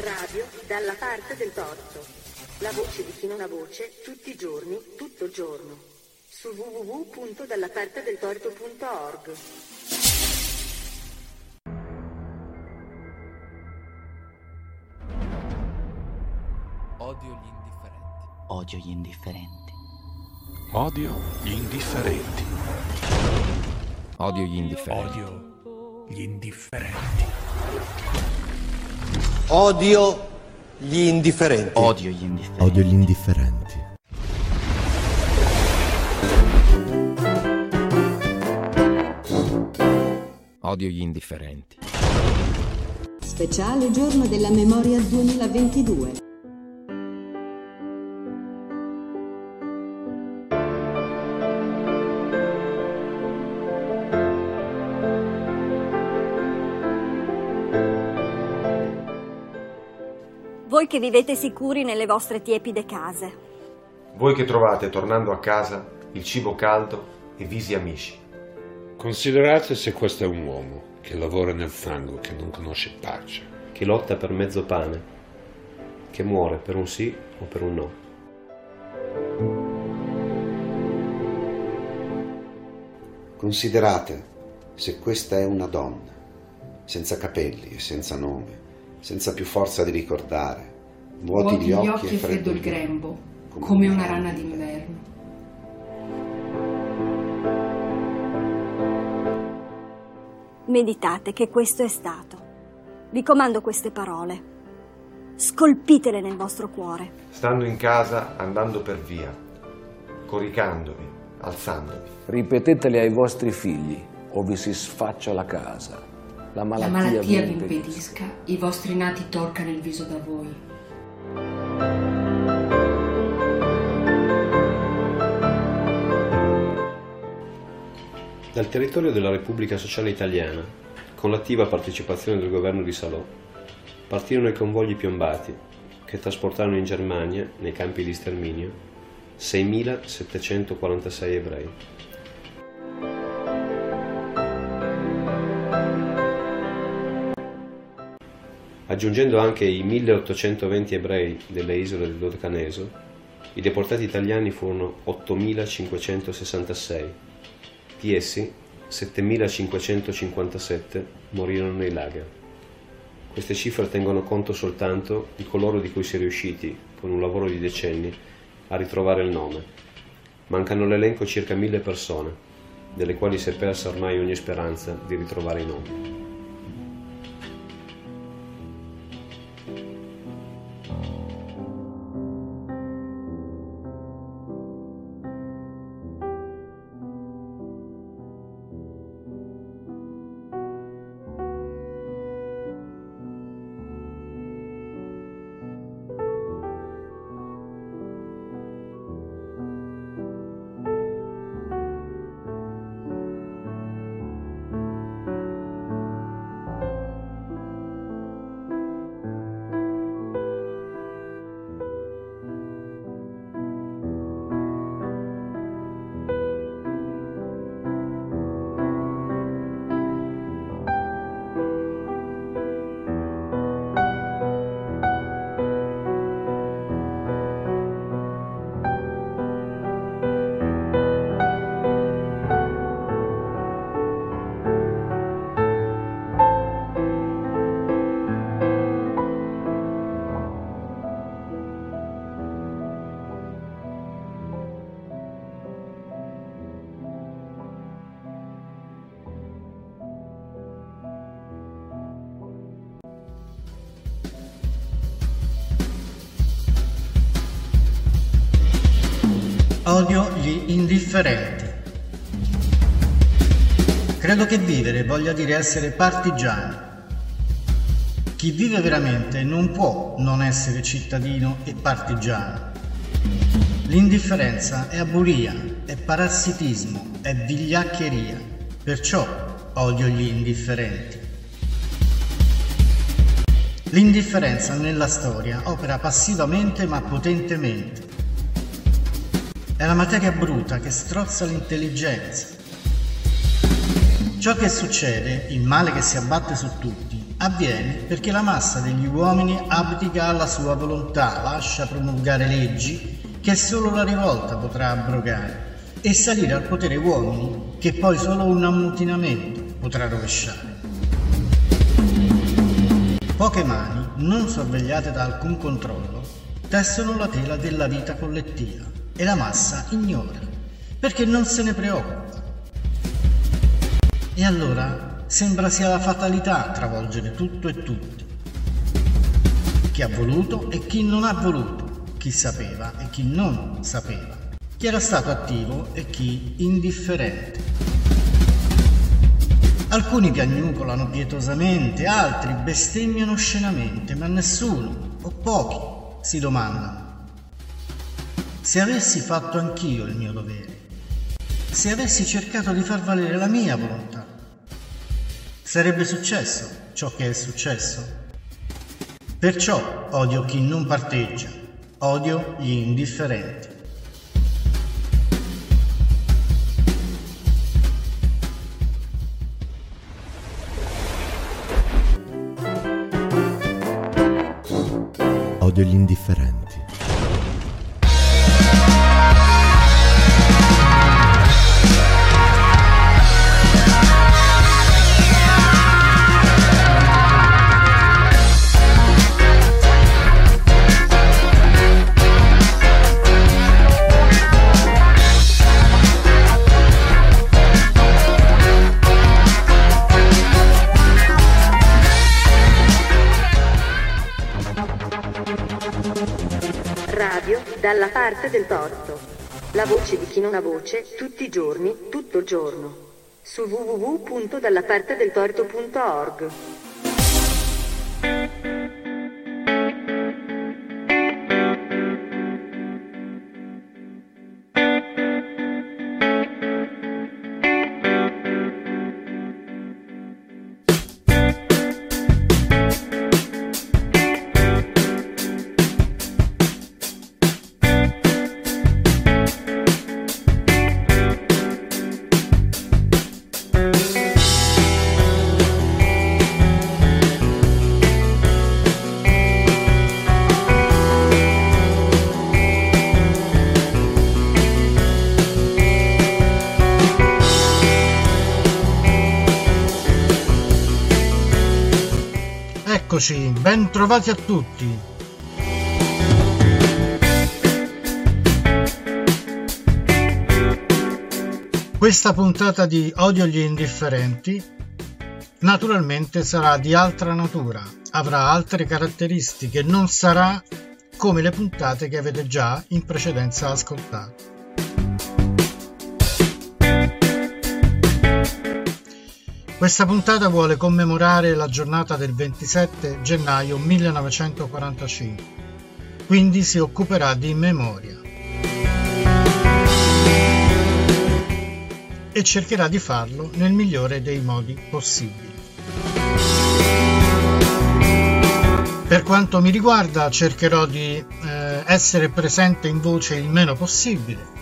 Radio dalla parte del torto. La voce di chi non ha voce, tutti i giorni, tutto il giorno. Su www.dallapartedeltorto.org. Odio gli indifferenti. Odio gli indifferenti. Odio gli indifferenti. Odio gli indifferenti. Odio gli indifferenti. Odio gli indifferenti. Odio gli indifferenti. Odio gli indifferenti. Odio gli indifferenti. Speciale giorno della memoria 2022. Che vivete sicuri nelle vostre tiepide case. Voi che trovate tornando a casa il cibo caldo e visi amici. Considerate se questo è un uomo che lavora nel fango, che non conosce pace. che lotta per mezzo pane, che muore per un sì o per un no. Considerate se questa è una donna, senza capelli e senza nome, senza più forza di ricordare, vuoti, gli occhi, e freddo il grembo, come una rana d'inverno. Meditate che questo è stato. Vi comando queste parole. Scolpitele nel vostro cuore. Stando in casa, andando per via, coricandovi, alzandovi. Ripetetele ai vostri figli o vi si sfaccia la casa. La La malattia, malattia vi impedisca. impedisca, i vostri nati torcano il viso da voi. Dal territorio della Repubblica Sociale Italiana, con l'attiva partecipazione del governo di Salò, partirono i convogli piombati che trasportarono in Germania, nei campi di sterminio, 6.746 ebrei. Aggiungendo anche i 1820 ebrei delle isole del Dodecaneso, i deportati italiani furono 8566. Di essi, 7557 morirono nei lager. Queste cifre tengono conto soltanto di coloro di cui si è riusciti, con un lavoro di decenni, a ritrovare il nome. Mancano all'elenco circa mille persone, delle quali si è persa ormai ogni speranza di ritrovare i nomi. Che vivere voglia dire essere partigiani. Chi vive veramente non può non essere cittadino e partigiano. L'indifferenza è aburia, è parassitismo, è vigliaccheria. Perciò odio gli indifferenti. L'indifferenza nella storia opera passivamente ma potentemente. È la materia bruta che strozza l'intelligenza. Ciò che succede, il male che si abbatte su tutti, avviene perché la massa degli uomini abdica alla sua volontà, lascia promulgare leggi che solo la rivolta potrà abrogare e salire al potere uomini che poi solo un ammutinamento potrà rovesciare. Poche mani, non sorvegliate da alcun controllo, tessono la tela della vita collettiva e la massa ignora, perché non se ne preoccupa. E allora sembra sia la fatalità a travolgere tutto e tutti. Chi ha voluto e chi non ha voluto, chi sapeva e chi non sapeva, chi era stato attivo e chi indifferente. Alcuni piagnucolano pietosamente, altri bestemmiano oscenamente, ma nessuno, o pochi, si domandano. Se avessi fatto anch'io il mio dovere, se avessi cercato di far valere la mia volontà, sarebbe successo ciò che è successo? Perciò odio chi non parteggia, odio gli indifferenti. odio gli indifferenti. Parte del torto. La voce di chi non ha voce, tutti i giorni, tutto il giorno. Su www.dallapartedeltorto.org. Eccoci, ben trovati a tutti. Questa puntata di Odio gli indifferenti naturalmente sarà di altra natura, avrà altre caratteristiche, non sarà come le puntate che avete già in precedenza ascoltato. Questa puntata vuole commemorare la giornata del 27 gennaio 1945, quindi si occuperà di memoria. E cercherà di farlo nel migliore dei modi possibili. Per quanto mi riguarda cercherò di eh, essere presente in voce il meno possibile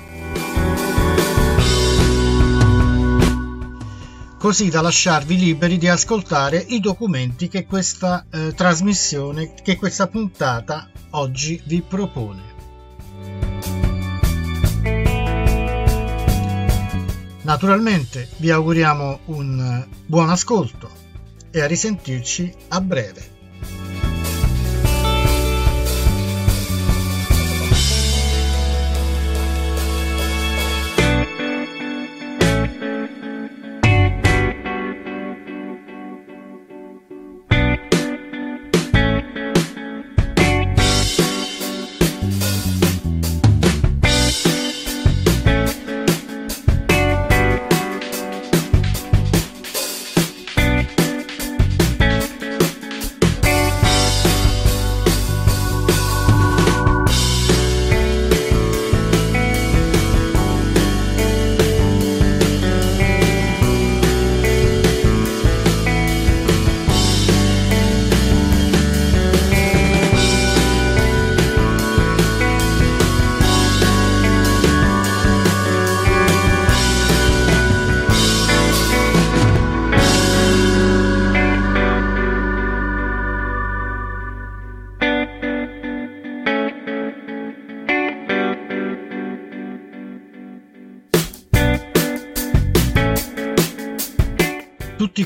così da lasciarvi liberi di ascoltare i documenti che questa eh, trasmissione, che questa puntata oggi vi propone. Naturalmente vi auguriamo un eh, buon ascolto e a risentirci a breve.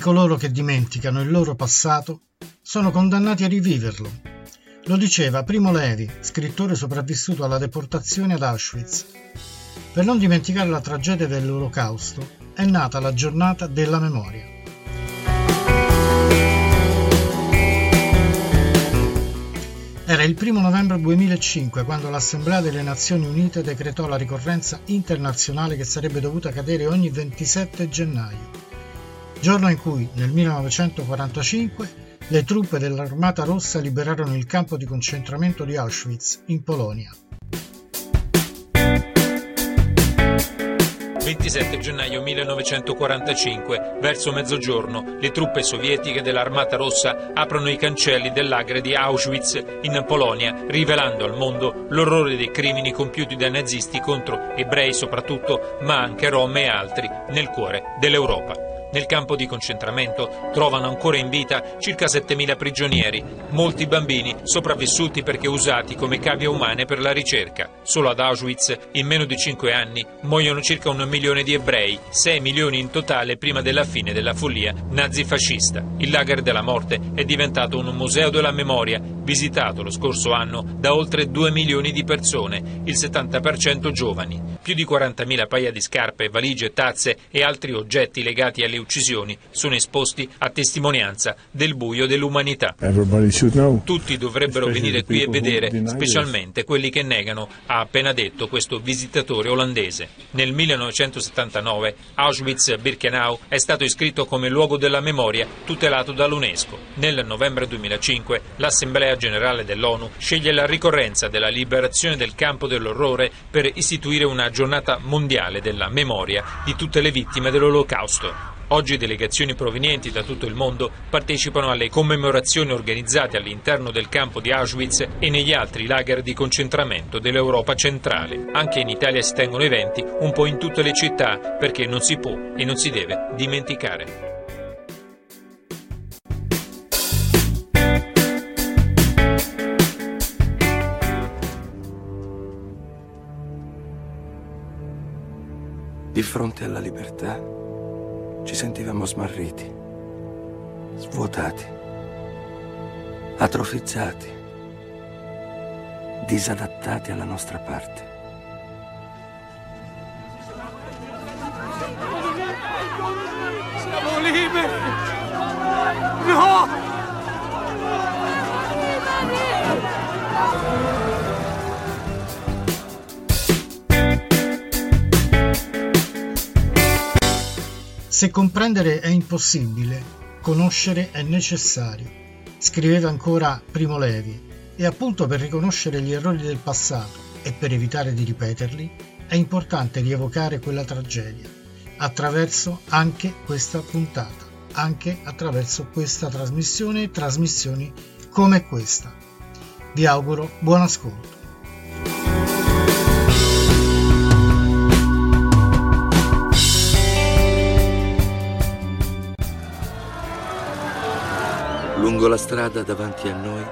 Coloro che dimenticano il loro passato sono condannati a riviverlo. Lo diceva Primo Levi, scrittore sopravvissuto alla deportazione ad Auschwitz. Per non dimenticare la tragedia dell'Olocausto è nata la giornata della memoria. Era il primo novembre 2005 quando l'Assemblea delle Nazioni Unite decretò la ricorrenza internazionale che sarebbe dovuta cadere ogni 27 gennaio, giorno in cui nel 1945 le truppe dell'Armata Rossa liberarono il campo di concentramento di Auschwitz in Polonia. 27 gennaio 1945, verso mezzogiorno, le truppe sovietiche dell'Armata Rossa aprono i cancelli del lager di Auschwitz in Polonia, rivelando al mondo l'orrore dei crimini compiuti dai nazisti contro ebrei soprattutto, ma anche rom e altri, nel cuore dell'Europa. Nel campo di concentramento trovano ancora in vita circa 7.000 prigionieri, molti bambini sopravvissuti perché usati come cavie umane per la ricerca. Solo ad Auschwitz, in meno di 5 anni, muoiono circa un milione di ebrei, 6 milioni in totale prima della fine della follia nazifascista. Il lager della morte è diventato un museo della memoria, visitato lo scorso anno da oltre 2 milioni di persone, il 70% giovani. Più di 40.000 paia di scarpe, valigie, tazze e altri oggetti legati alle uccisioni sono esposti a testimonianza del buio dell'umanità. Tutti dovrebbero venire qui e vedere, specialmente quelli che negano, ha appena detto questo visitatore olandese. Nel 1979 Auschwitz-Birkenau è stato iscritto come luogo della memoria tutelato dall'UNESCO. Nel novembre 2005 l'Assemblea generale dell'ONU sceglie la ricorrenza della liberazione del campo dell'orrore per istituire una giornata mondiale della memoria di tutte le vittime dell'Olocausto. Oggi delegazioni provenienti da tutto il mondo partecipano alle commemorazioni organizzate all'interno del campo di Auschwitz e negli altri lager di concentramento dell'Europa centrale. Anche in Italia si tengono eventi un po' in tutte le città perché non si può e non si deve dimenticare. Di fronte alla libertà ci sentivamo smarriti, svuotati, atrofizzati, disadattati alla nostra parte. Siamo liberi! No! Se comprendere è impossibile, conoscere è necessario, scriveva ancora Primo Levi, e appunto per riconoscere gli errori del passato e per evitare di ripeterli, è importante rievocare quella tragedia, attraverso anche questa puntata, anche attraverso questa trasmissione e trasmissioni come questa. Vi auguro buon ascolto. Lungo la strada davanti a noi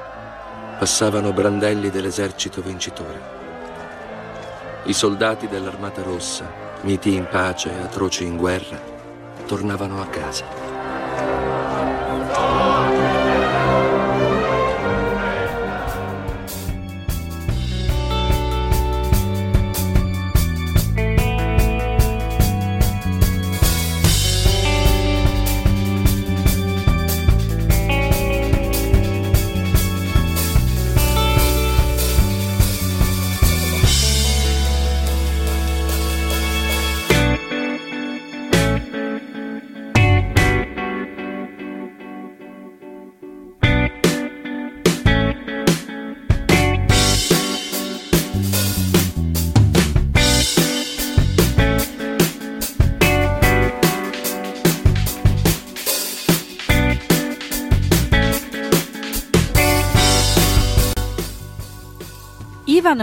passavano brandelli dell'esercito vincitore. I soldati dell'Armata Rossa, miti in pace e atroci in guerra, tornavano a casa.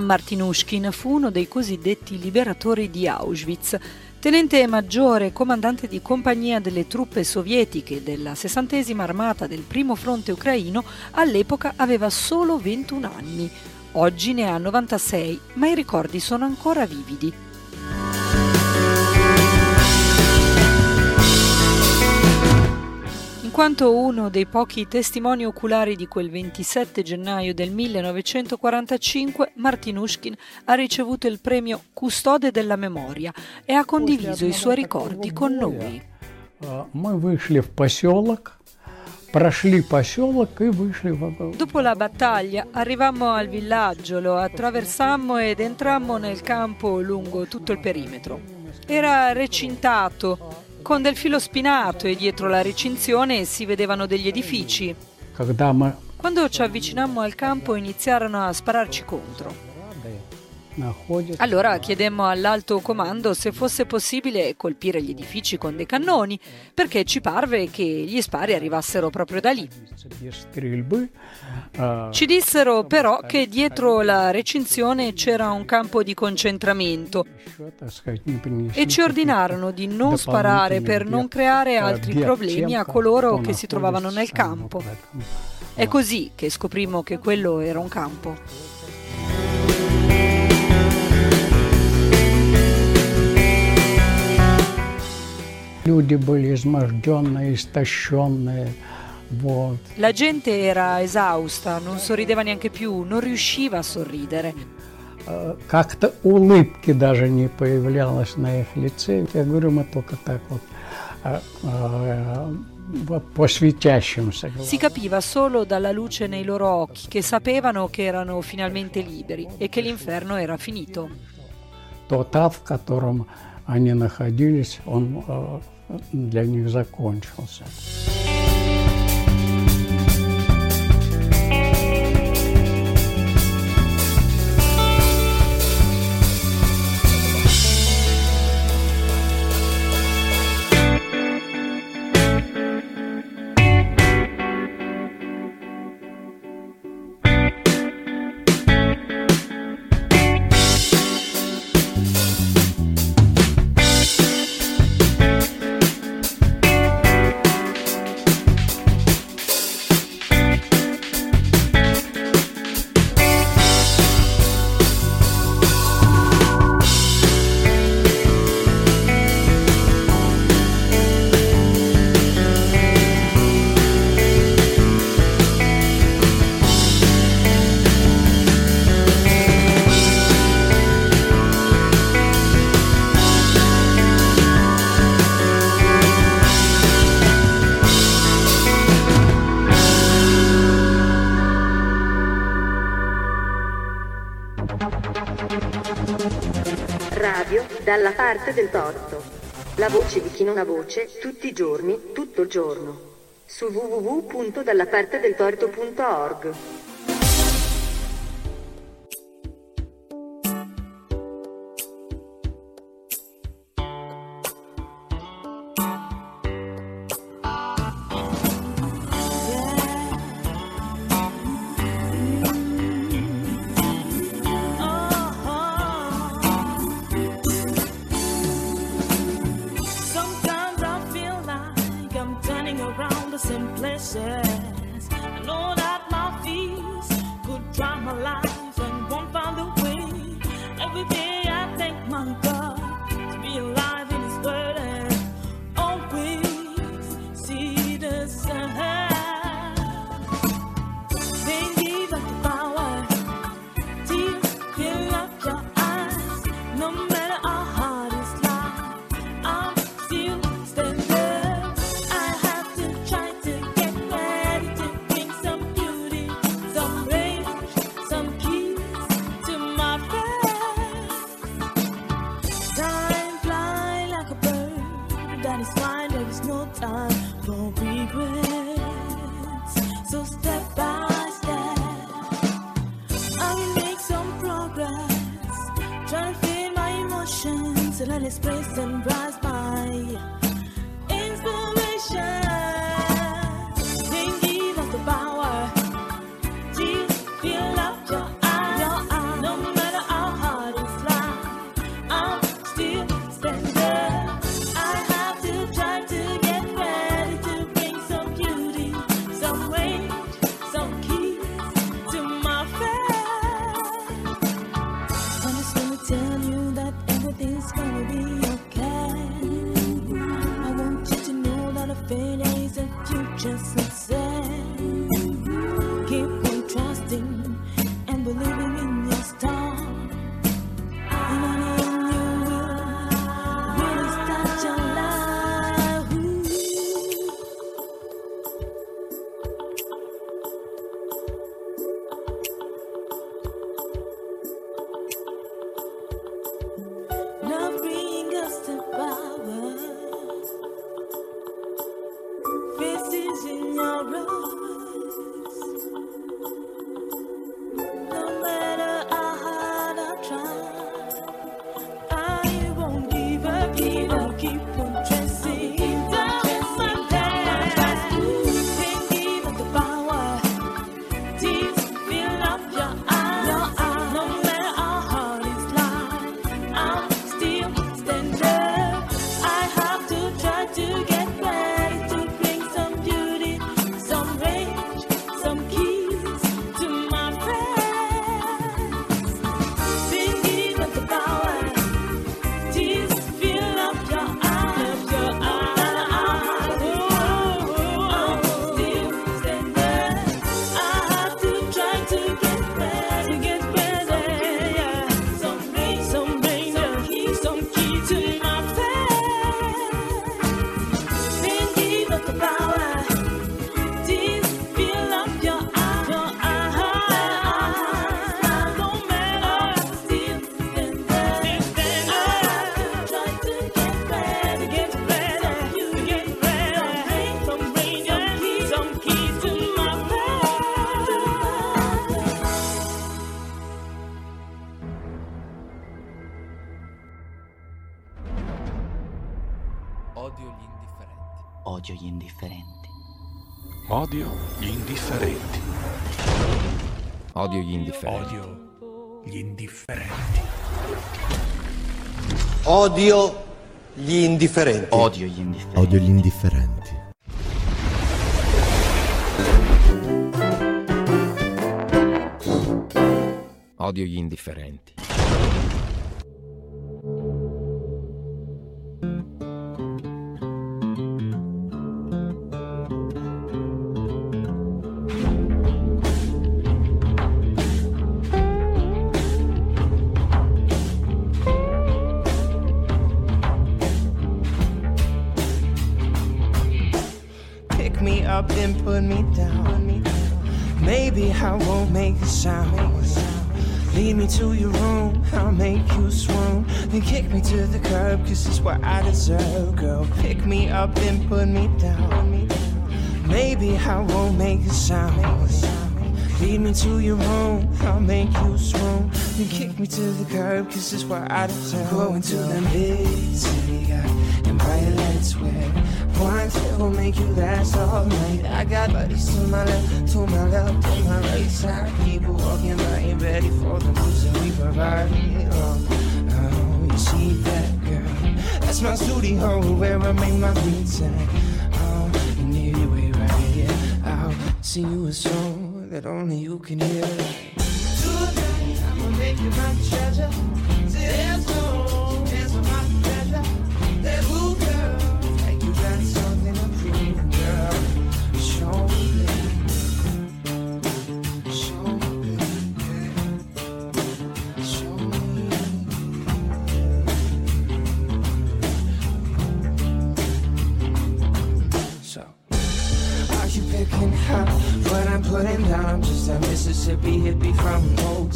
Martinushkin fu uno dei cosiddetti liberatori di Auschwitz, tenente maggiore e comandante di compagnia delle truppe sovietiche della 60 armata del primo fronte ucraino, all'epoca aveva solo 21 anni. Oggi ne ha 96, ma i ricordi sono ancora vividi. quanto uno dei pochi testimoni oculari di quel 27 gennaio del 1945, Martin Ushkin ha ricevuto il premio Custode della Memoria e ha condiviso i suoi ricordi con noi. Dopo la battaglia arrivammo al villaggio, lo attraversammo ed entrammo nel campo lungo tutto il perimetro. Era recintato con del filo spinato e dietro la recinzione si vedevano degli edifici. Quando ci avvicinammo al campo iniziarono a spararci contro. Allora chiedemmo all'alto comando se fosse possibile colpire gli edifici con dei cannoni, perché ci parve che gli spari arrivassero proprio da lì. Ci dissero però che dietro la recinzione c'era un campo di concentramento e ci ordinarono di non sparare per non creare altri problemi a coloro che si trovavano nel campo. È così che scoprimmo che quello era un campo. Люди были изможденные, истощенные. Вот. La gente era esausta, non sorrideva neanche più, non riusciva a sorridere. Как-то улыбки даже не появлялось на их лице. Я говорю, мы только так вот по светящимся. Si capiva solo dalla luce nei loro occhi che sapevano che erano finalmente liberi e che l'inferno era finito. Тот ад, в котором они находились, он для них закончился. Parte del torto. La voce di chi non ha voce, tutti i giorni, tutto il giorno. Su www.dallapartedeltorto.org. tomorrow. Odio gli indifferenti. Odio gli indifferenti. Odio gli indifferenti. Odio gli indifferenti. Odio gli indifferenti. Sound. Lead me to your room, I'll make you swoon. Then kick me to the curb, cause it's what I deserve, girl. Pick me up, and put me down. Maybe I won't make a sound. Lead me to your room, I'll make you swoon. Then kick me to the curb, cause it's what I deserve. Going to the big city, got and violets wear. One take will make you last all night. I got buddies to my left, to my left, to my right side. People walking by ain't ready for the music we provide. Oh, oh, you see that girl? That's my studio where I make my beats at. Oh, and anyway, right here, I'll sing you a song that only you can hear. Tonight, I'ma make you my treasure.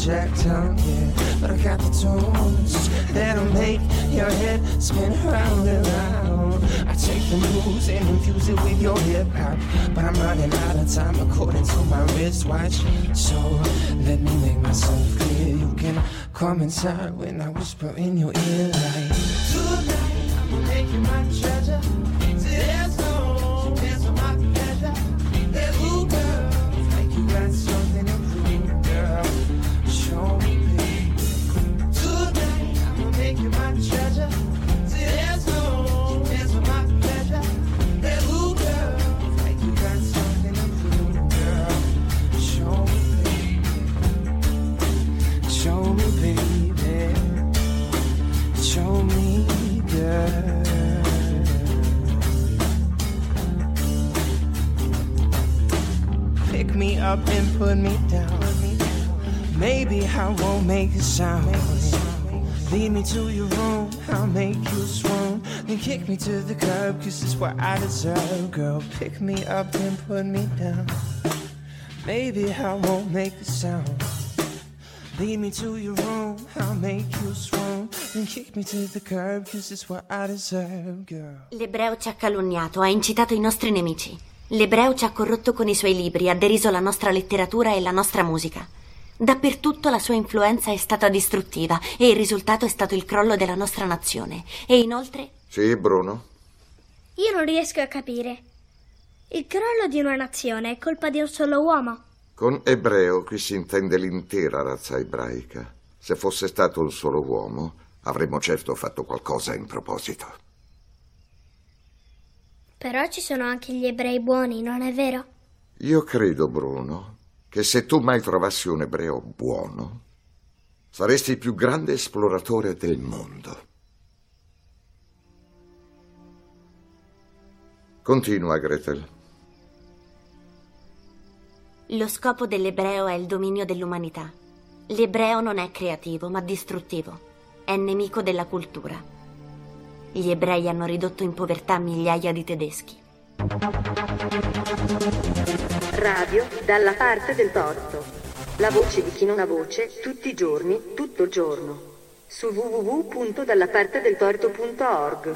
Jacktown, yeah. But I got the tunes that'll make your head spin round and round. I take the blues and infuse it with your hip hop. But I'm running out of time according to my wristwatch. So let me make myself clear. You can come inside when I whisper in your ear like Tonight I'ma make you my treasure. Up and put me down. Maybe I won't make a sound. Lead me to your room, I'll make you swoon. Then kick me to the curb, cause it's what I deserve. Girl, pick me up and put me down. Maybe I won't make a sound. Lead me to your room, I'll make you swoon. Then kick me to the curb, cause it's what I deserve, girl. L'ebreo ci ha calunniato, ha incitato i nostri nemici. L'ebreo ci ha corrotto con i suoi libri, ha deriso la nostra letteratura e la nostra musica. Dappertutto la sua influenza è stata distruttiva e il risultato è stato il crollo della nostra nazione. E inoltre Sì, Bruno? Io non riesco a capire. Il crollo di una nazione è colpa di un solo uomo. Con ebreo qui si intende l'intera razza ebraica. Se fosse stato un solo uomo, avremmo certo fatto qualcosa in proposito. Però ci sono anche gli ebrei buoni, non è vero? Io credo, Bruno, che se tu mai trovassi un ebreo buono, saresti il più grande esploratore del mondo. Continua, Gretel. lo scopo dell'ebreo è il dominio dell'umanità. L'ebreo non è creativo, ma distruttivo. È nemico della cultura. Gli ebrei hanno ridotto in povertà migliaia di tedeschi. Radio dalla parte del torto. La voce di chi non ha voce tutti i giorni, tutto il giorno. Su www.dallapartedeltorto.org.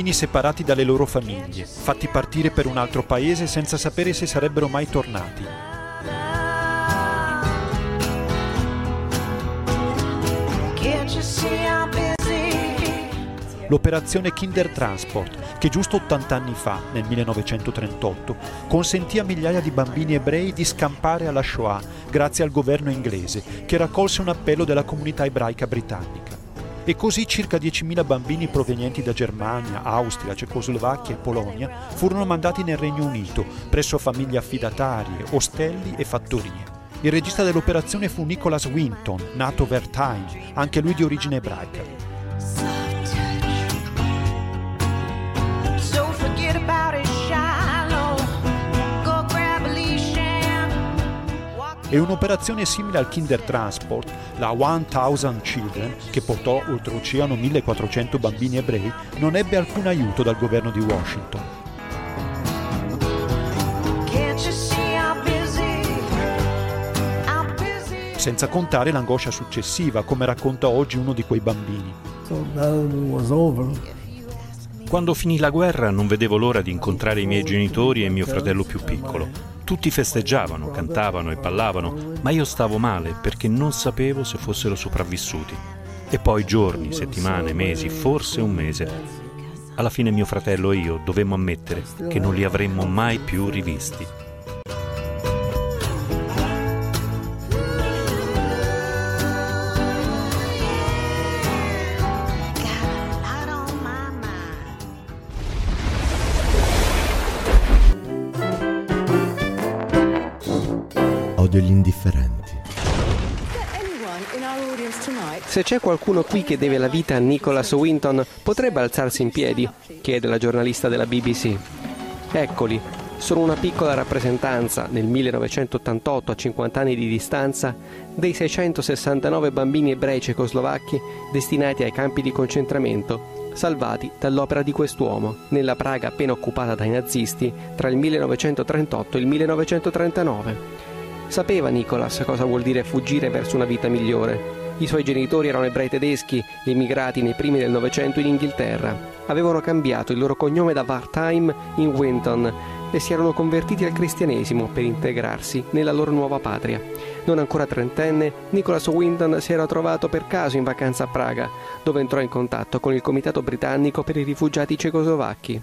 Bambini separati dalle loro famiglie, fatti partire per un altro paese senza sapere se sarebbero mai tornati. L'operazione Kindertransport, che giusto 80 anni fa, nel 1938, consentì a migliaia di bambini ebrei di scampare alla Shoah grazie al governo inglese, che raccolse un appello della comunità ebraica britannica. E così circa 10.000 bambini provenienti da Germania, Austria, Cecoslovacchia e Polonia furono mandati nel Regno Unito, presso famiglie affidatarie, ostelli e fattorie. Il regista dell'operazione fu Nicholas Winton, nato Wertheim, anche lui di origine ebraica. E un'operazione simile al Kindertransport, la 1000 Children, che portò oltreoceano 1400 bambini ebrei, non ebbe alcun aiuto dal governo di Washington. Senza contare l'angoscia successiva, come racconta oggi uno di quei bambini. Quando finì la guerra non vedevo l'ora di incontrare i miei genitori e mio fratello più piccolo. Tutti festeggiavano, cantavano e ballavano, ma io stavo male perché non sapevo se fossero sopravvissuti. E poi giorni, settimane, mesi, forse un mese. Alla fine mio fratello e io dovemmo ammettere che non li avremmo mai più rivisti. Se c'è qualcuno qui che deve la vita a Nicholas Winton, potrebbe alzarsi in piedi? chiede la giornalista della BBC. Eccoli, sono una piccola rappresentanza, nel 1988, a 50 anni di distanza, dei 669 bambini ebrei cecoslovacchi destinati ai campi di concentramento, salvati dall'opera di quest'uomo, nella Praga appena occupata dai nazisti tra il 1938 e il 1939. Sapeva Nicholas cosa vuol dire fuggire verso una vita migliore. I suoi genitori erano ebrei tedeschi, emigrati nei primi del Novecento in Inghilterra. avevano cambiato il loro cognome da Wartime in Winton e si erano convertiti al cristianesimo per integrarsi nella loro nuova patria. Non ancora trentenne, Nicholas Winton si era trovato per caso in vacanza a Praga, dove entrò in contatto con il Comitato britannico per i rifugiati cecoslovacchi.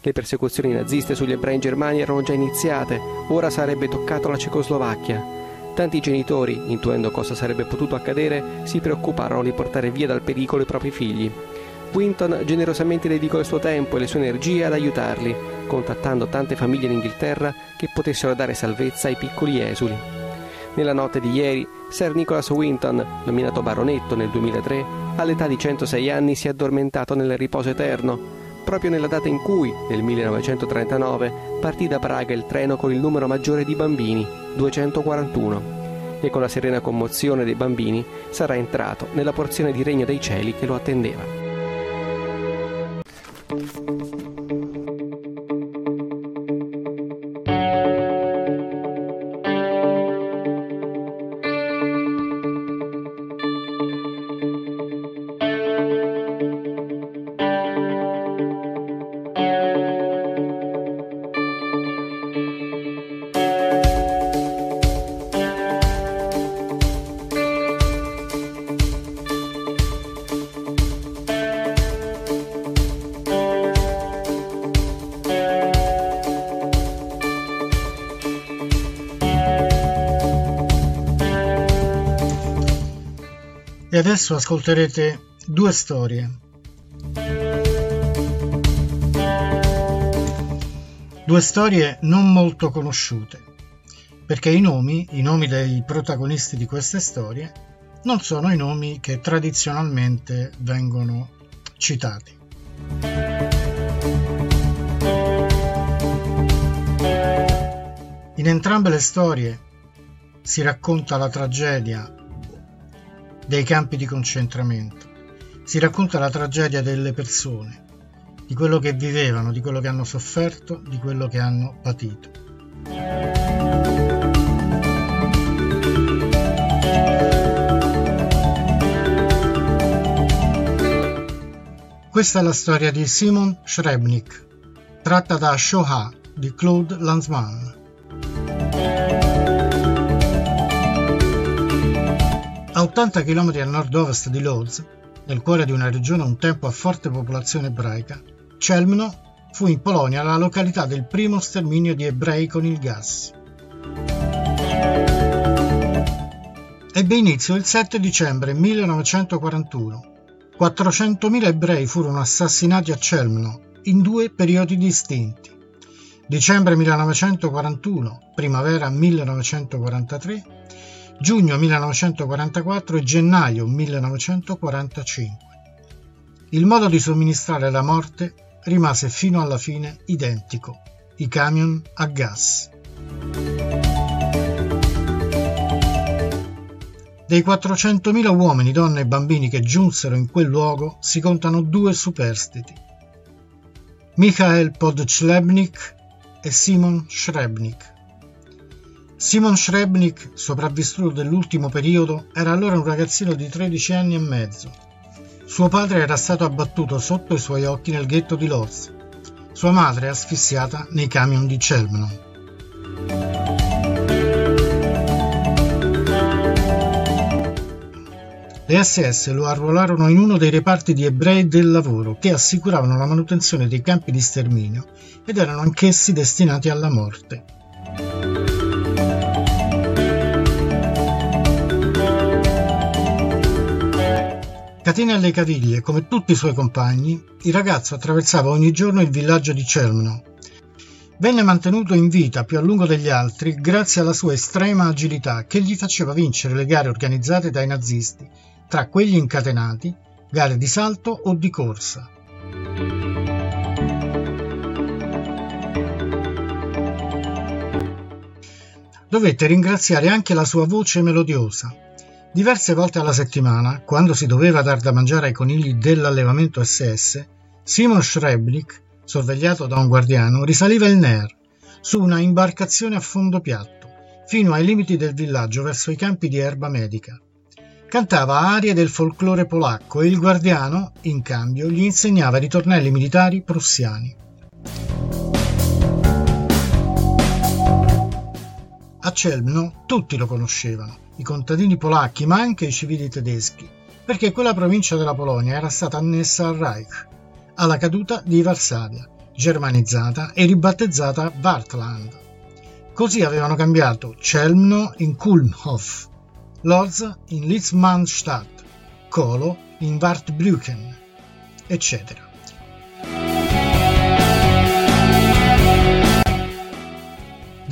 Le persecuzioni naziste sugli ebrei in Germania erano già iniziate, ora sarebbe toccato la Cecoslovacchia. Tanti genitori, intuendo cosa sarebbe potuto accadere, si preoccuparono di portare via dal pericolo i propri figli. Winton generosamente dedicò il suo tempo e le sue energie ad aiutarli, contattando tante famiglie in Inghilterra che potessero dare salvezza ai piccoli esuli. Nella notte di ieri, Sir Nicholas Winton, nominato baronetto nel 2003, all'età di 106 anni si è addormentato nel riposo eterno, proprio nella data in cui, nel 1939, partì da Praga il treno con il numero maggiore di bambini, 241, e con la serena commozione dei bambini sarà entrato nella porzione di Regno dei Cieli che lo attendeva. Adesso ascolterete due storie. Due storie non molto conosciute, perché i nomi, i nomi dei protagonisti di queste storie, non sono i nomi che tradizionalmente vengono citati. In entrambe le storie si racconta la tragedia dei campi di concentramento. Si racconta la tragedia delle persone, di quello che vivevano, di quello che hanno sofferto, di quello che hanno patito. Questa è la storia di Simon Shrebnik, tratta da Shoah di Claude Lanzmann. A 80 km a nord-ovest di Lodz, nel cuore di una regione un tempo a forte popolazione ebraica, Chelmno fu in Polonia la località del primo sterminio di ebrei con il gas. Ebbe inizio il 7 dicembre 1941. 400.000 ebrei furono assassinati a Chelmno in due periodi distinti. Dicembre 1941, primavera 1943, giugno 1944 e gennaio 1945. Il modo di somministrare la morte rimase fino alla fine identico, i camion a gas. Dei 400.000 uomini, donne e bambini che giunsero in quel luogo si contano due superstiti. Michael Podchlebnik e Simon Shrebnik. Simon Shrebnik, sopravvissuto dell'ultimo periodo, era allora un ragazzino di 13 anni e mezzo. Suo padre era stato abbattuto sotto i suoi occhi nel ghetto di Lodz, sua madre asfissiata nei camion di Chelmno. Le SS lo arruolarono in uno dei reparti di ebrei del lavoro che assicuravano la manutenzione dei campi di sterminio ed erano anch'essi destinati alla morte. Catene alle caviglie, come tutti i suoi compagni, il ragazzo attraversava ogni giorno il villaggio di Chelmno. Venne mantenuto in vita più a lungo degli altri grazie alla sua estrema agilità che gli faceva vincere le gare organizzate dai nazisti, tra quelli incatenati, gare di salto o di corsa. Dovette ringraziare anche la sua voce melodiosa. Diverse volte alla settimana, quando si doveva dar da mangiare ai conigli dell'allevamento SS, Simon Schreblik, sorvegliato da un guardiano, risaliva il Ner su una imbarcazione a fondo piatto, fino ai limiti del villaggio verso i campi di erba medica. Cantava arie del folklore polacco e il guardiano, in cambio, gli insegnava ritornelli militari prussiani. A Celmno tutti lo conoscevano, i contadini polacchi, ma anche i civili tedeschi, perché quella provincia della Polonia era stata annessa al Reich alla caduta di Varsavia, germanizzata e ribattezzata Wartland. Così avevano cambiato Celmno in Kulmhof, Lorz in Litzmannstadt, Kolo in Wartbrücken, eccetera.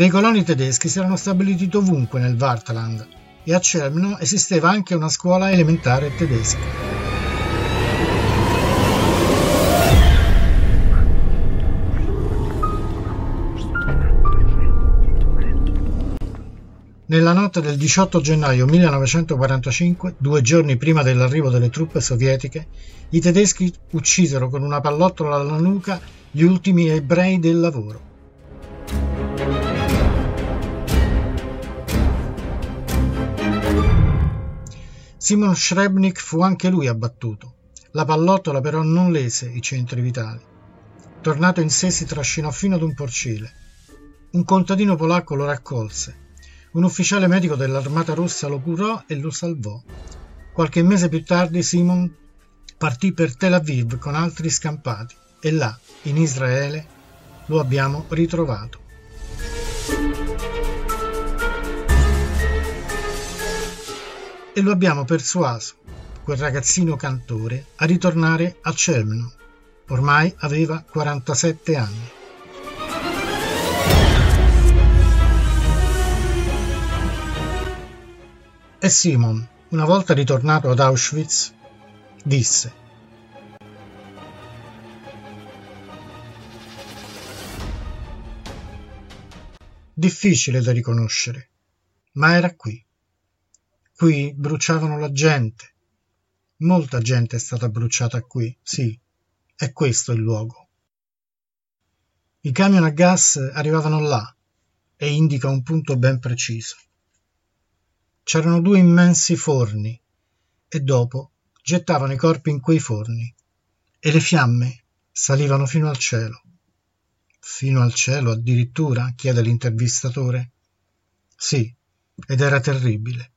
Dei coloni tedeschi si erano stabiliti dovunque nel Wartland e a Celmno esisteva anche una scuola elementare tedesca. Nella notte del 18 gennaio 1945, due giorni prima dell'arrivo delle truppe sovietiche, i tedeschi uccisero con una pallottola alla nuca gli ultimi ebrei del lavoro. Simon Schrebnik fu anche lui abbattuto. La pallottola però non lese i centri vitali. Tornato in sé si trascinò fino ad un porcile. Un contadino polacco lo raccolse. Un ufficiale medico dell'Armata Rossa lo curò e lo salvò. Qualche mese più tardi Simon partì per Tel Aviv con altri scampati e là, in Israele, lo abbiamo ritrovato. E lo abbiamo persuaso, quel ragazzino cantore, a ritornare a Celmno. Ormai aveva 47 anni. E Simon, una volta ritornato ad Auschwitz, disse Difficile da riconoscere, ma era qui. Qui bruciavano la gente. Molta gente è stata bruciata qui, sì, è questo il luogo. I camion a gas arrivavano là e indica un punto ben preciso. C'erano due immensi forni e dopo gettavano i corpi in quei forni e le fiamme salivano fino al cielo. Fino al cielo addirittura? chiede l'intervistatore. Sì, ed era terribile.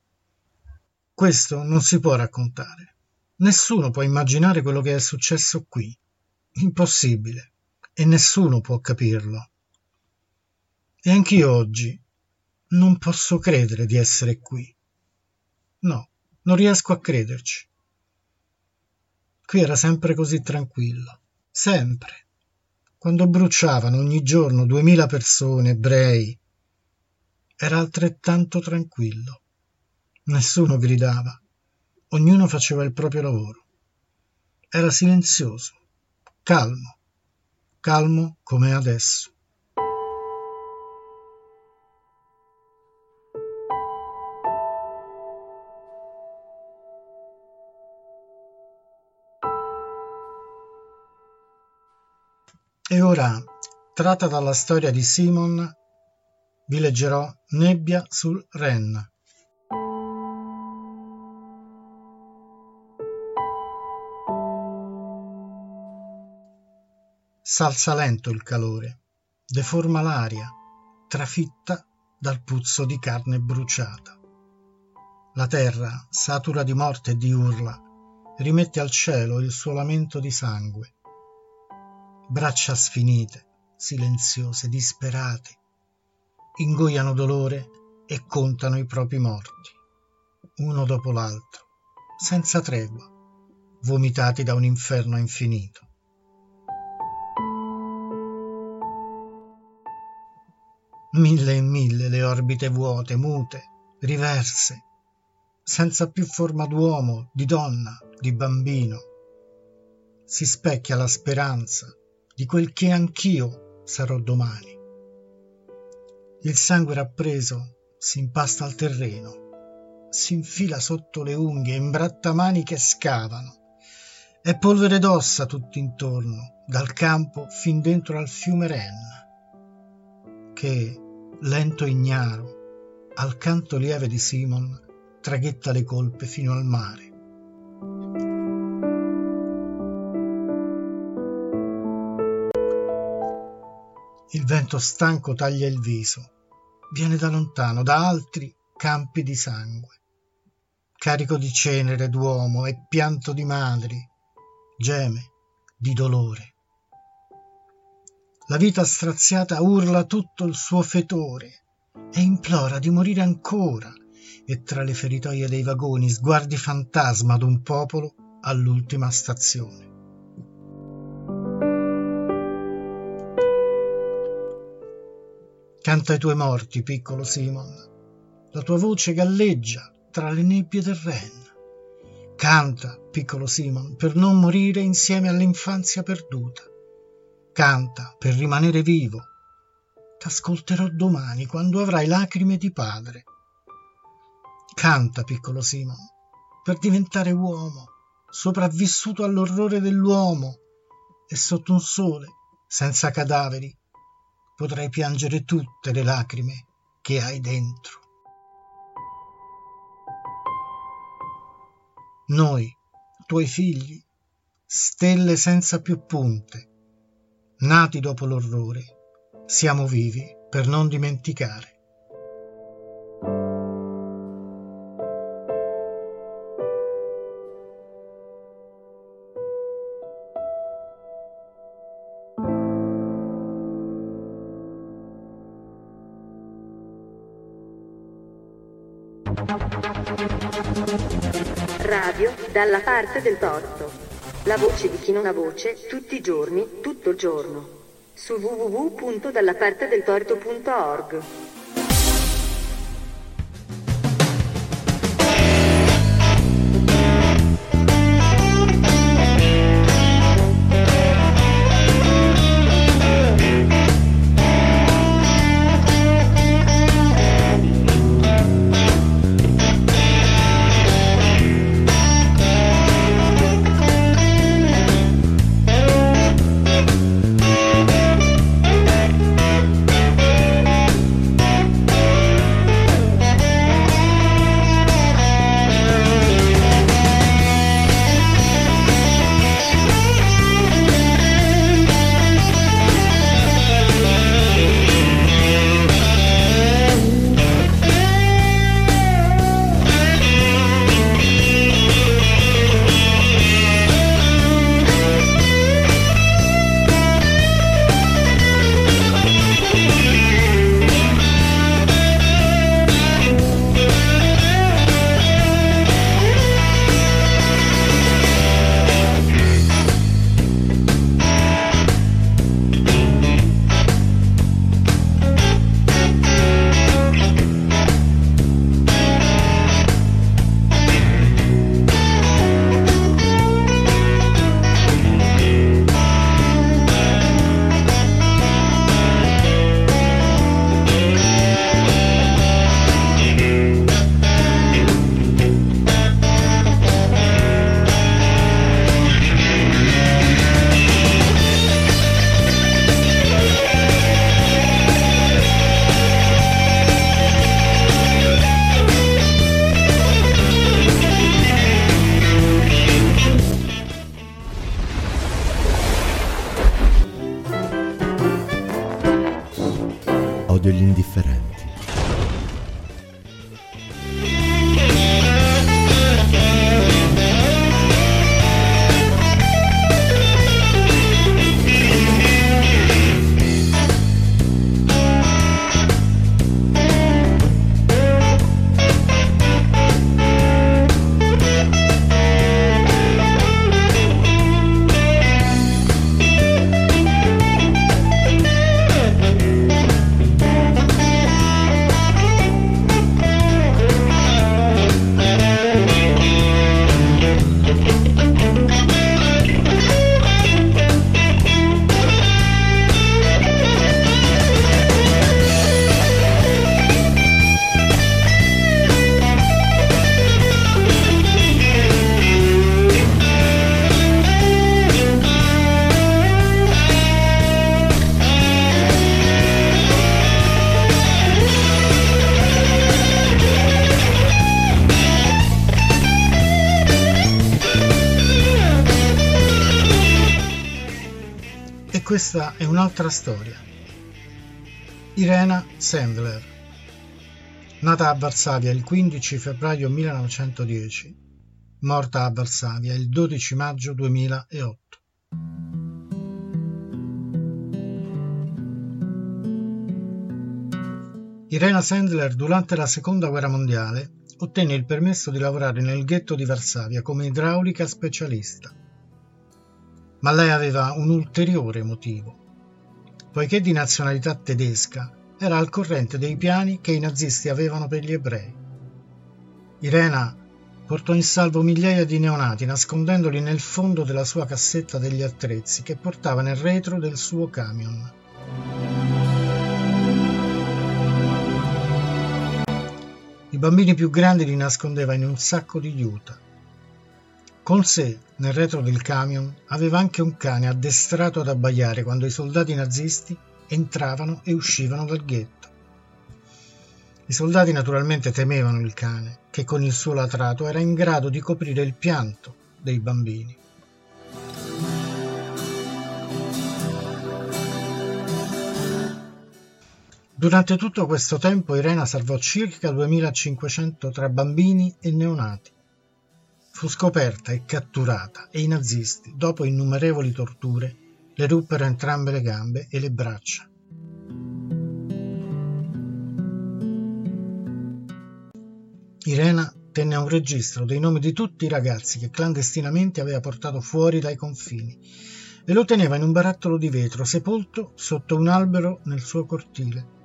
Questo non si può raccontare. Nessuno può immaginare quello che è successo qui. Impossibile. E nessuno può capirlo. E anch'io oggi non posso credere di essere qui. No, non riesco a crederci. Qui era sempre così tranquillo. Sempre. Quando bruciavano ogni giorno duemila persone, ebrei, era altrettanto tranquillo. Nessuno gridava, ognuno faceva il proprio lavoro. Era silenzioso, calmo, calmo come adesso. E ora, tratta dalla storia di Simon, vi leggerò Nebbia sul Ren. Salsa lento il calore, deforma l'aria, trafitta dal puzzo di carne bruciata. La terra, satura di morte e di urla, rimette al cielo il suo lamento di sangue. Braccia sfinite, silenziose, disperate, ingoiano dolore e contano i propri morti, uno dopo l'altro, senza tregua, vomitati da un inferno infinito. Mille e mille le orbite vuote, mute, riverse, senza più forma d'uomo, di donna, di bambino. Si specchia la speranza di quel che anch'io sarò domani. Il sangue rappreso si impasta al terreno, si infila sotto le unghie, imbratta mani che scavano. È polvere d'ossa tutto intorno, dal campo fin dentro al fiume Ren, che, lento e ignaro, al canto lieve di Simon, traghetta le colpe fino al mare. Il vento stanco taglia il viso, viene da lontano, da altri campi di sangue, carico di cenere d'uomo e pianto di madri, geme di dolore. La vita straziata urla tutto il suo fetore e implora di morire ancora, e tra le feritoie dei vagoni sguardi fantasma d'un popolo all'ultima stazione. Canta i tuoi morti, piccolo Simon. La tua voce galleggia tra le nebbie del Ren. Canta, piccolo Simon, per non morire insieme all'infanzia perduta. Canta per rimanere vivo. T'ascolterò domani quando avrai lacrime di padre. Canta, piccolo Simon, per diventare uomo, sopravvissuto all'orrore dell'uomo e sotto un sole senza cadaveri potrai piangere tutte le lacrime che hai dentro. Noi, tuoi figli, stelle senza più punte, nati dopo l'orrore, siamo vivi per non dimenticare. Radio dalla parte del torto. La voce di chi non ha voce, tutti i giorni, tutto giorno. Su www.dallapartedeltorto.org. questa è un'altra storia. Irena Sandler, nata a Varsavia il 15 febbraio 1910, morta a Varsavia il 12 maggio 2008. Irena Sandler durante la seconda guerra mondiale ottenne il permesso di lavorare nel ghetto di Varsavia come idraulica specialista. Ma lei aveva un ulteriore motivo. Poiché di nazionalità tedesca, era al corrente dei piani che i nazisti avevano per gli ebrei. Irena portò in salvo migliaia di neonati nascondendoli nel fondo della sua cassetta degli attrezzi che portava nel retro del suo camion. I bambini più grandi li nascondeva in un sacco di juta. Con sé, nel retro del camion, aveva anche un cane addestrato ad abbaiare quando i soldati nazisti entravano e uscivano dal ghetto. I soldati naturalmente temevano il cane, che con il suo latrato era in grado di coprire il pianto dei bambini. Durante tutto questo tempo Irena salvò circa 2500 tra bambini e neonati. Fu scoperta e catturata e i nazisti, dopo innumerevoli torture, le ruppero entrambe le gambe e le braccia. Irena tenne un registro dei nomi di tutti i ragazzi che clandestinamente aveva portato fuori dai confini e lo teneva in un barattolo di vetro sepolto sotto un albero nel suo cortile.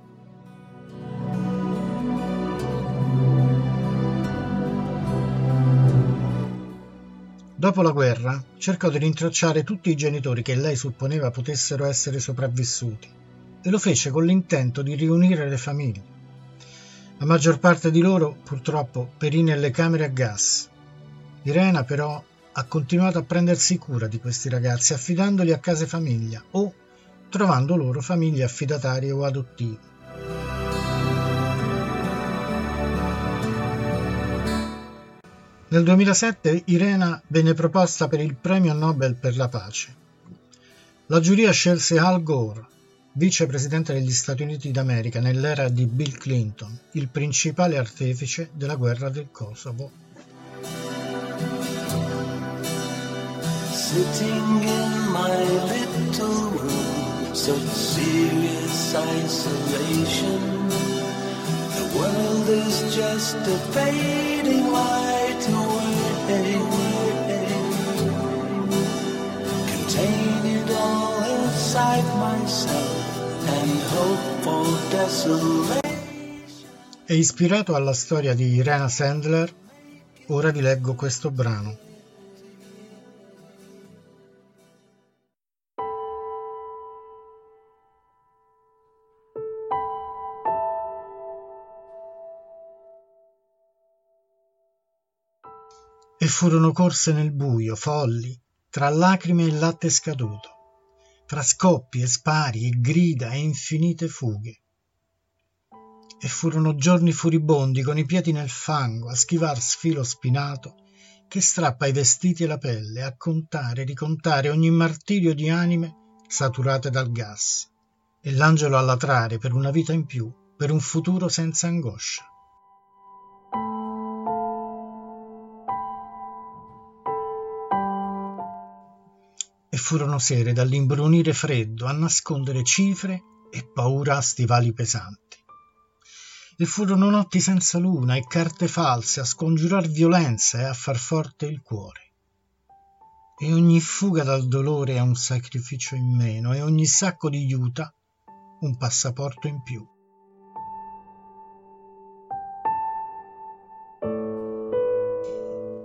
Dopo la guerra cercò di rintracciare tutti i genitori che lei supponeva potessero essere sopravvissuti e lo fece con l'intento di riunire le famiglie. La maggior parte di loro purtroppo perì nelle camere a gas. Irena però ha continuato a prendersi cura di questi ragazzi affidandoli a case famiglia o trovando loro famiglie affidatarie o adottive. Nel 2007 Irena venne proposta per il premio Nobel per la pace. La giuria scelse Al Gore, vicepresidente degli Stati Uniti d'America nell'era di Bill Clinton, il principale artefice della guerra del Kosovo. Sitting in my little room, such serious isolation. The world is just a fading light. Contain it all inside myself and hope for desolation. E ispirato alla storia di Irena Sandler, ora vi leggo questo brano. Furono corse nel buio, folli, tra lacrime e latte scaduto, tra scoppi e spari e grida e infinite fughe. E furono giorni furibondi con i piedi nel fango, a schivar sfilo spinato che strappa i vestiti e la pelle, a contare e ricontare ogni martirio di anime saturate dal gas, e l'angelo a latrare per una vita in più, per un futuro senza angoscia. Furono sere dall'imbrunire freddo a nascondere cifre e paura a stivali pesanti. E furono notti senza luna e carte false a scongiurar violenza e a far forte il cuore. E ogni fuga dal dolore è un sacrificio in meno e ogni sacco di juta un passaporto in più.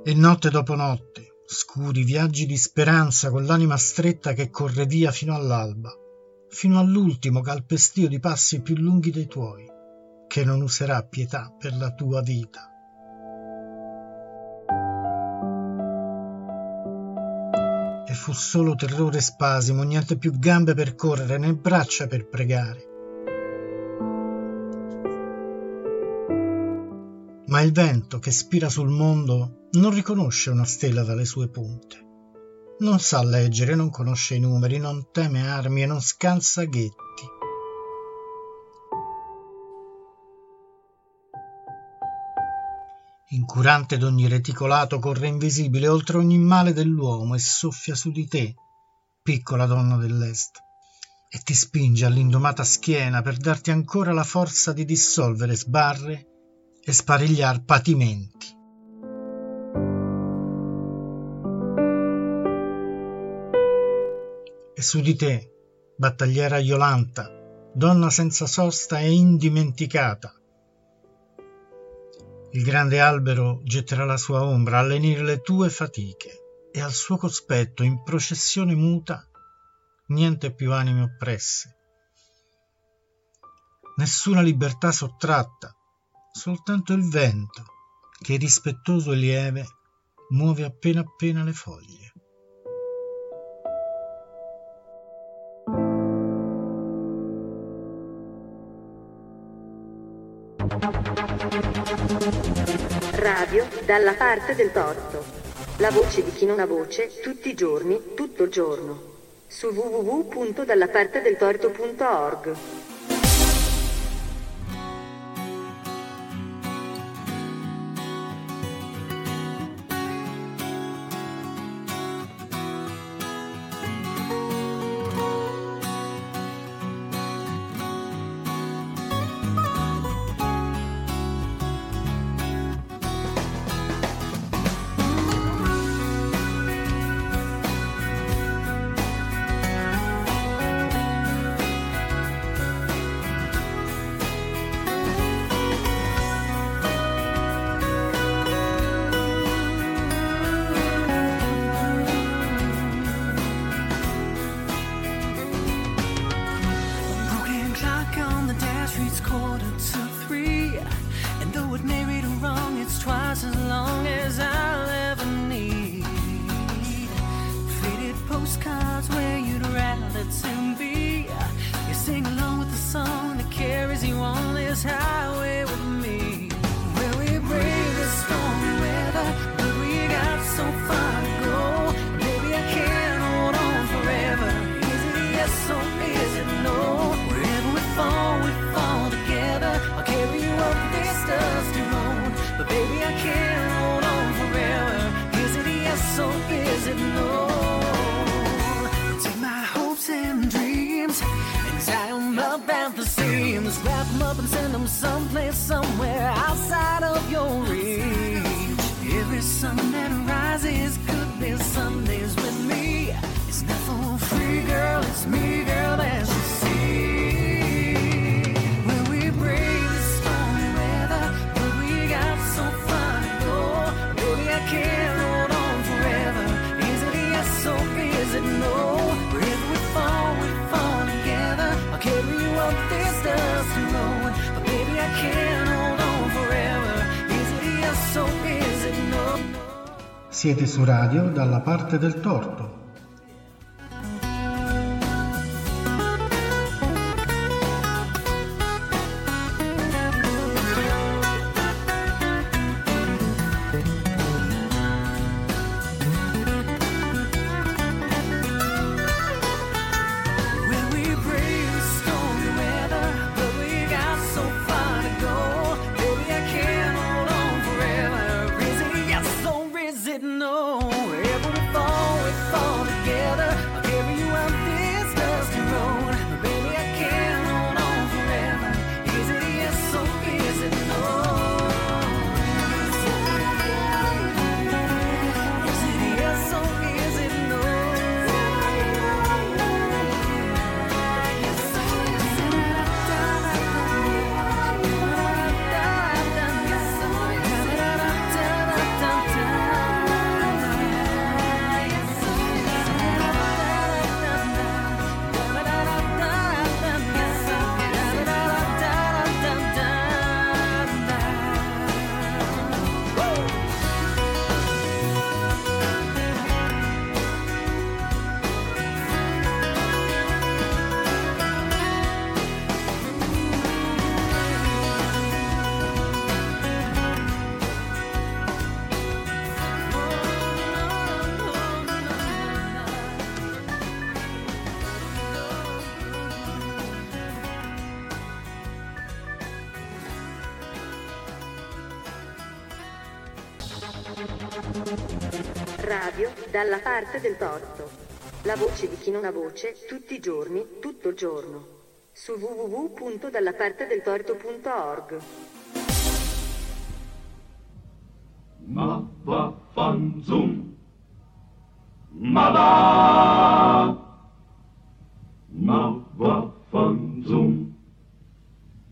E notte dopo notte, scuri viaggi di speranza con l'anima stretta che corre via fino all'alba, fino all'ultimo calpestio di passi più lunghi dei tuoi, che non userà pietà per la tua vita. E fu solo terrore e spasimo, niente più gambe per correre né braccia per pregare. Ma il vento che spira sul mondo non riconosce una stella dalle sue punte. Non sa leggere, non conosce i numeri, non teme armi e non scansa ghetti. Incurante d'ogni reticolato corre invisibile oltre ogni male dell'uomo e soffia su di te, piccola donna dell'Est, e ti spinge all'indomata schiena per darti ancora la forza di dissolvere sbarre e sparigliar patimenti. E su di te, battagliera Iolanta, donna senza sosta e indimenticata, il grande albero getterà la sua ombra a lenire le tue fatiche e al suo cospetto in processione muta niente più anime oppresse. Nessuna libertà sottratta, soltanto il vento che rispettoso e lieve muove appena appena le foglie. Radio dalla parte del torto. La voce di chi non ha voce, tutti i giorni, tutto il giorno. Su www.dallapartedeltorto.org. baby, I can't hold on forever. Is it yes or is it no? Take my hopes and dreams and tie 'em up at the seams. Wrap 'em up and send 'em someplace, somewhere outside of your reach. Every sun that rises could be Sundays with me. It's not for free, girl. It's me, Siete su radio dalla parte del torto. Dalla parte del torto. La voce di chi non ha voce, tutti i giorni, tutto il giorno. Su www.dallapartedeltorto.org. Ma vaffanzum. Ma va. Ma vaffanzum.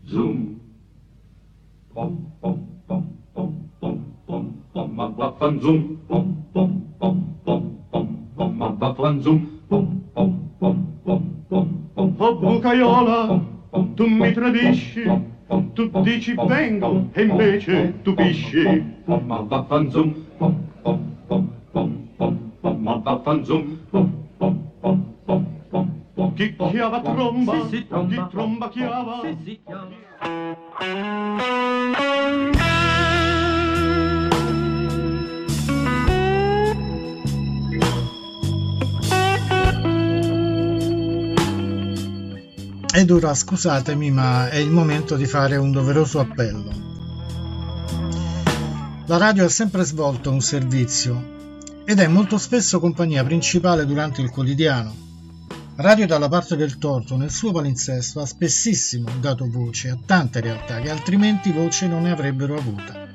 Zoom. Pom pom pom pom pom pom pom ma vaffanzum. Pom pom pom pom pom pom ma vaffanzum. Pom pom pom pom pom pom. Oh bucaiola, tu mi tradisci, tu dici vengo e invece tu pisci. Ma vaffanzum. Pom pom pom pom pom pom ma vaffanzum. Pom pom pom pom pom pom. Chi chiava tromba, chi tromba chiava. Ed ora scusatemi, ma è il momento di fare un doveroso appello. La radio ha sempre svolto un servizio ed è molto spesso compagnia principale durante il quotidiano. Radio dalla parte del torto nel suo palinsesto ha spessissimo dato voce a tante realtà che altrimenti voce non ne avrebbero avuta.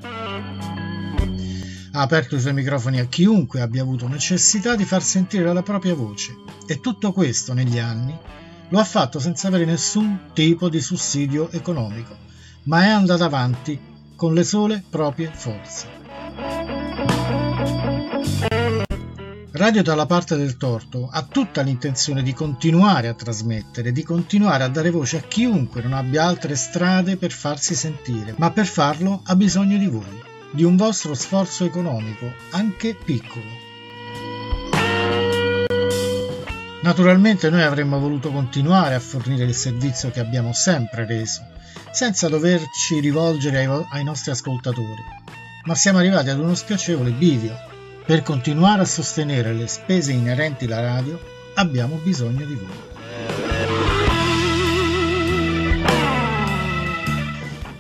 Ha aperto i suoi microfoni a chiunque abbia avuto necessità di far sentire la propria voce e tutto questo negli anni lo ha fatto senza avere nessun tipo di sussidio economico, ma è andata avanti con le sole proprie forze. Radio dalla parte del torto ha tutta l'intenzione di continuare a trasmettere, di continuare a dare voce a chiunque non abbia altre strade per farsi sentire, ma per farlo ha bisogno di voi, di un vostro sforzo economico, anche piccolo. Naturalmente noi avremmo voluto continuare a fornire il servizio che abbiamo sempre reso, senza doverci rivolgere ai, vo- ai nostri ascoltatori, ma siamo arrivati ad uno spiacevole bivio. Per continuare a sostenere le spese inerenti alla radio abbiamo bisogno di voi.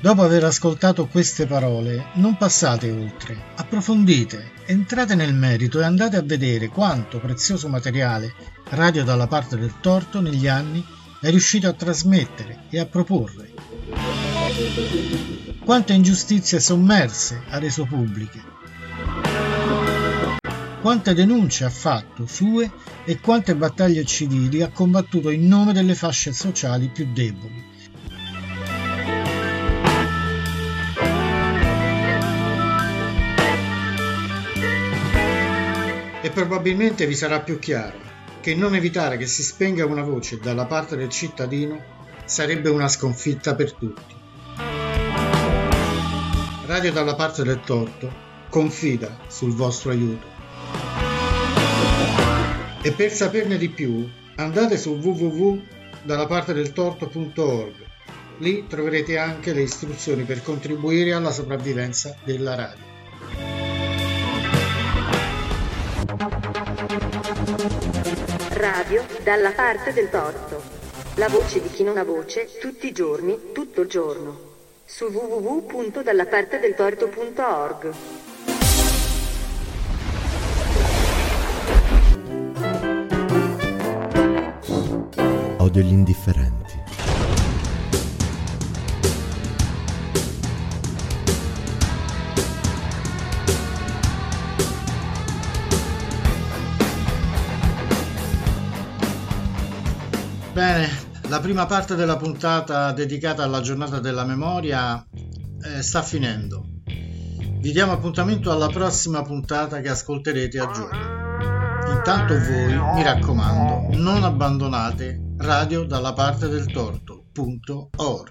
Dopo aver ascoltato queste parole, non passate oltre, approfondite, entrate nel merito e andate a vedere quanto prezioso materiale Radio dalla parte del torto negli anni è riuscito a trasmettere e a proporre. Quante ingiustizie sommerse ha reso pubbliche. Quante denunce ha fatto sue e quante battaglie civili ha combattuto in nome delle fasce sociali più deboli. E probabilmente vi sarà più chiaro che non evitare che si spenga una voce dalla parte del cittadino sarebbe una sconfitta per tutti. Radio dalla parte del torto confida sul vostro aiuto. E per saperne di più andate su www.dallapartedeltorto.org. Lì troverete anche le istruzioni per contribuire alla sopravvivenza della radio. Radio dalla parte del torto. La voce di chi non ha voce, tutti i giorni, tutto il giorno. Su www.dallapartedeltorto.org. Odio gli indifferenti. Bene, la prima parte della puntata dedicata alla giornata della memoria eh, sta finendo. Vi diamo appuntamento alla prossima puntata che ascolterete a giugno. Intanto voi, mi raccomando, non abbandonate radio dalla parte del torto.org.